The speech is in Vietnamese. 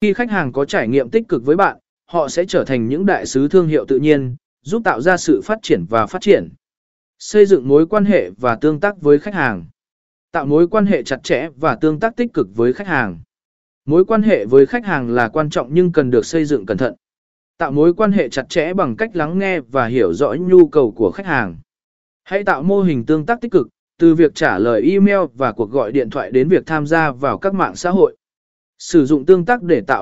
Khi khách hàng có trải nghiệm tích cực với bạn, họ sẽ trở thành những đại sứ thương hiệu tự nhiên, giúp tạo ra sự phát triển và phát triển. Xây dựng mối quan hệ và tương tác với khách hàng. Tạo mối quan hệ chặt chẽ và tương tác tích cực với khách hàng. Mối quan hệ với khách hàng là quan trọng nhưng cần được xây dựng cẩn thận. Tạo mối quan hệ chặt chẽ bằng cách lắng nghe và hiểu rõ nhu cầu của khách hàng. Hãy tạo mô hình tương tác tích cực, từ việc trả lời email và cuộc gọi điện thoại đến việc tham gia vào các mạng xã hội. Sử dụng tương tác để tạo